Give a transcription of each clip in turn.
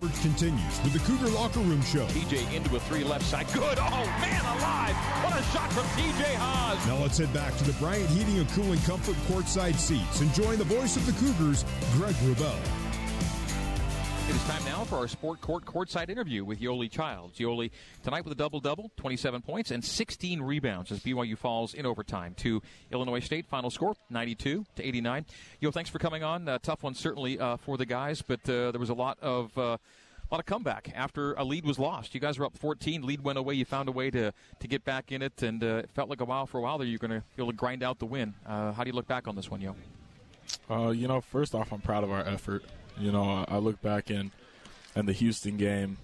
Coverage continues with the Cougar Locker Room Show. TJ into a three left side. Good. Oh, man alive. What a shot from TJ Haws. Now let's head back to the Bryant Heating and Cooling Comfort courtside seats and join the voice of the Cougars, Greg Wrubell. It is time now for our Sport Court courtside interview with Yoeli Childs. Yoeli, tonight with a double double, 27 points and 16 rebounds as BYU falls in overtime to Illinois State. Final score 92 to 89. Yo, thanks for coming on. Uh, tough one certainly uh, for the guys, but uh, there was a lot of. Uh, a lot of comeback after a lead was lost. You guys were up 14. Lead went away. You found a way to, to get back in it, and uh, it felt like a while for a while there. You're going to be able to grind out the win. Uh, how do you look back on this one, Yo? You know, first off, I'm proud of our effort. You know, I look back in in the Houston game,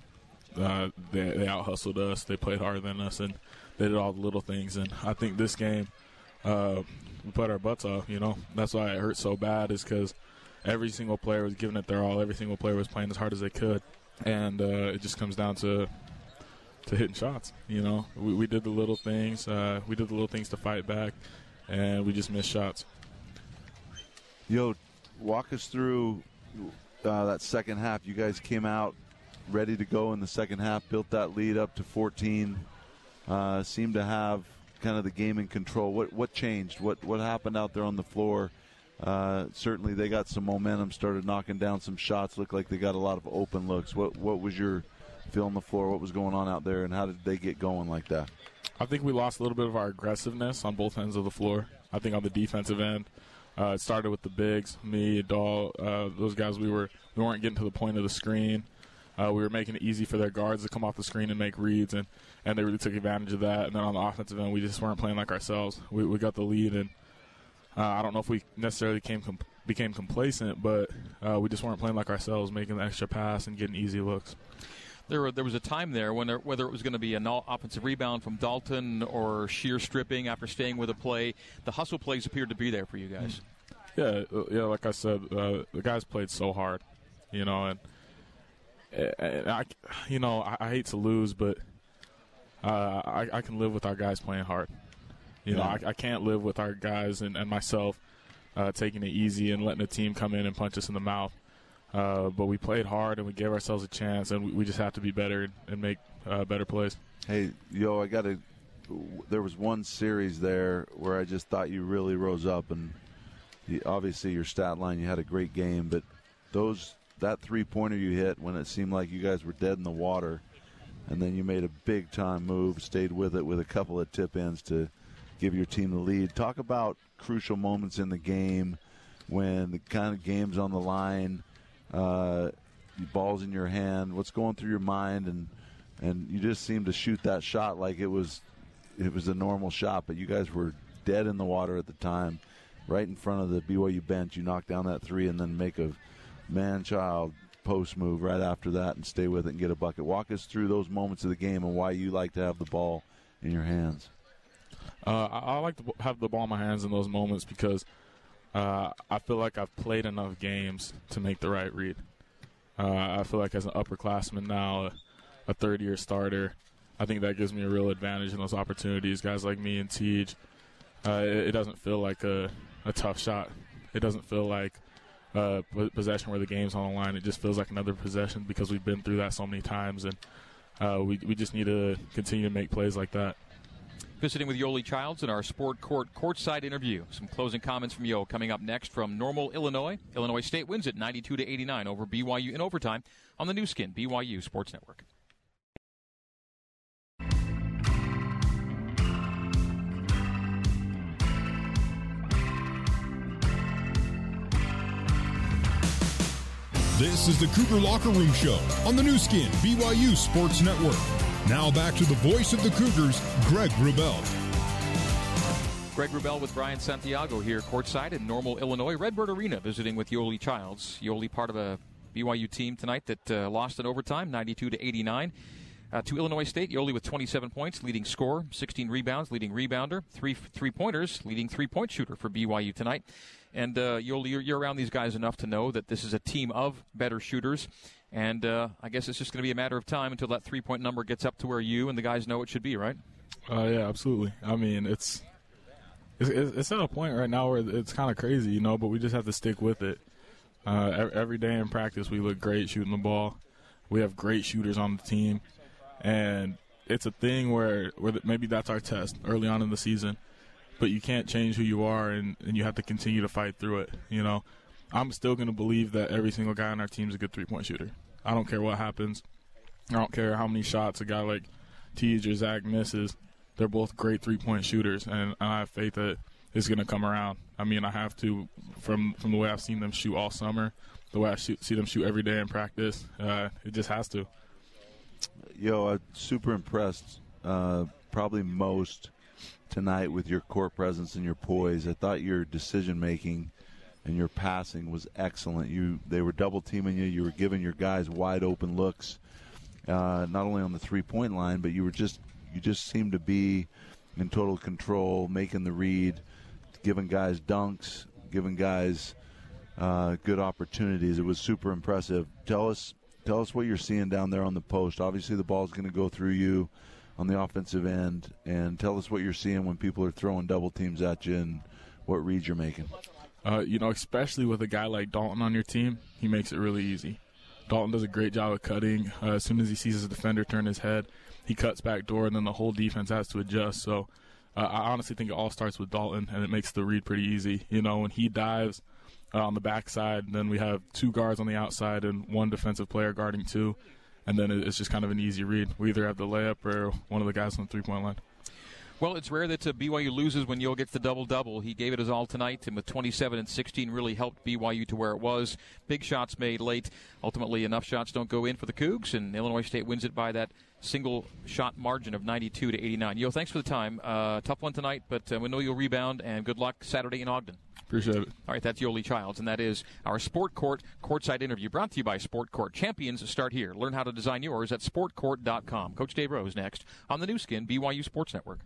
uh, they, they out hustled us. They played harder than us, and they did all the little things. And I think this game, uh, we put our butts off. You know, that's why it hurt so bad. Is because every single player was giving it their all. Every single player was playing as hard as they could, and uh, it just comes down to to hitting shots. You know, we, we did the little things. Uh, we did the little things to fight back, and we just missed shots. Yo, walk us through uh, that second half. You guys came out ready to go in the second half, built that lead up to 14. Uh, seemed to have kind of the game in control. What what changed? What what happened out there on the floor? Uh, certainly, they got some momentum. Started knocking down some shots. Looked like they got a lot of open looks. What what was your feel on the floor? What was going on out there, and how did they get going like that? I think we lost a little bit of our aggressiveness on both ends of the floor. I think on the defensive end, uh, it started with the bigs, me, Dahl, uh, those guys. We were we weren't getting to the point of the screen. Uh, we were making it easy for their guards to come off the screen and make reads, and, and they really took advantage of that. And then on the offensive end, we just weren't playing like ourselves. We, we got the lead, and uh, I don't know if we necessarily came com- became complacent, but uh, we just weren't playing like ourselves, making the extra pass and getting easy looks there were, there was a time there when there, whether it was going to be an offensive rebound from Dalton or sheer stripping after staying with a play, the hustle plays appeared to be there for you guys. Yeah, uh, yeah. Like I said, uh, the guys played so hard, you know, and, and I, you know, I, I hate to lose, but uh, I, I, can live with our guys playing hard. You yeah. know, I, I, can't live with our guys and, and myself uh, taking it easy and letting the team come in and punch us in the mouth. Uh, but we played hard and we gave ourselves a chance, and we, we just have to be better and make uh, better plays. Hey, yo, I got to. There was one series there where I just thought you really rose up, and you, obviously your stat line, you had a great game, but those that three pointer you hit when it seemed like you guys were dead in the water, and then you made a big time move, stayed with it with a couple of tip ins to give your team the lead. Talk about crucial moments in the game when the kind of game's on the line uh, balls in your hand, what's going through your mind, and and you just seemed to shoot that shot like it was it was a normal shot, but you guys were dead in the water at the time, right in front of the BYU bench. You knock down that three and then make a man-child post move right after that and stay with it and get a bucket. Walk us through those moments of the game and why you like to have the ball in your hands. Uh, I, I, like to have the ball in my hands in those moments because uh, I feel like I've played enough games to make the right read. Uh, I feel like as an upperclassman now, a, a third year starter, I think that gives me a real advantage in those opportunities. Guys like me and Tej, uh, it, it, doesn't feel like a, a tough shot. It doesn't feel like a possession where the game's on the line. It just feels like another possession because we've been through that so many times, and uh, we we just need to continue to make plays like that. Visiting with Yoeli Childs in our Sport Court courtside interview. Some closing comments from Yo coming up next from Normal, Illinois. Illinois State wins it 92 to 89 over BYU in overtime on the Nu Skin BYU Sports Network. This is the Cougar Locker Room Show on the Nu Skin BYU Sports Network. Now back to the voice of the Cougars, Greg Wrubell. Greg Wrubell with Brian Santiago here courtside in Normal, Illinois. Redbird Arena visiting with Yoeli Childs. Yoeli part of a BYU team tonight that uh, lost in overtime, 92 to 89. Uh, to Illinois State, Yoeli with 27 points, leading scorer, 16 rebounds, leading rebounder, three three pointers, leading three point shooter for BYU tonight. And uh, Yoeli, you're, you're around these guys enough to know that this is a team of better shooters. And uh, I guess it's just going to be a matter of time until that three point number gets up to where you and the guys know it should be, right? Uh, yeah, absolutely. I mean, it's, it's it's at a point right now where it's kind of crazy, you know, but we just have to stick with it. Uh, every day in practice, we look great shooting the ball. We have great shooters on the team, and it's a thing where where maybe that's our test early on in the season, but you can't change who you are, and, and you have to continue to fight through it. You know, I'm still going to believe that every single guy on our team is a good three point shooter. I don't care what happens. I don't care how many shots a guy like Teej or Zach misses. They're both great three point shooters, and, and I have faith that it's going to come around. I mean, I have to from from the way I've seen them shoot all summer, the way I shoot, see them shoot every day in practice. Uh, it just has to. Yo, I'm super impressed. Uh, probably most tonight with your court presence and your poise. I thought your decision making and your passing was excellent. You they were double teaming you. You were giving your guys wide open looks, uh, not only on the three point line, but you were just you just seemed to be in total control, making the read, giving guys dunks, giving guys uh, good opportunities. It was super impressive. Tell us tell us what you're seeing down there on the post. Obviously, the ball's going to go through you on the offensive end, and tell us what you're seeing when people are throwing double teams at you and what reads you're making. Uh, you know, especially with a guy like Dalton on your team, he makes it really easy. Dalton does a great job of cutting. Uh, as soon as he sees his defender turn his head, he cuts back door, and then the whole defense has to adjust. So uh, I honestly think it all starts with Dalton, and it makes the read pretty easy. You know, when he dives uh, on the backside, then we have two guards on the outside and one defensive player guarding two, and then it's just kind of an easy read. We either have the layup or one of the guys on the three point line. Well, it's rare that uh, BYU loses when Yoel gets the double double. He gave it his all tonight, and with 27 and 16, really helped BYU to where it was. Big shots made late. Ultimately, enough shots don't go in for the Cougs, and Illinois State wins it by that single shot margin of 92 to 89. Yo, thanks for the time. Uh, tough one tonight, but uh, we know you'll rebound, and good luck Saturday in Ogden. Appreciate it. All right, that's Yoeli Childs, and that is our Sport Court courtside interview brought to you by Sport Court. Champions start here. Learn how to design yours at sportcourt.com. Coach Dave Rose next on the Nu Skin BYU Sports Network.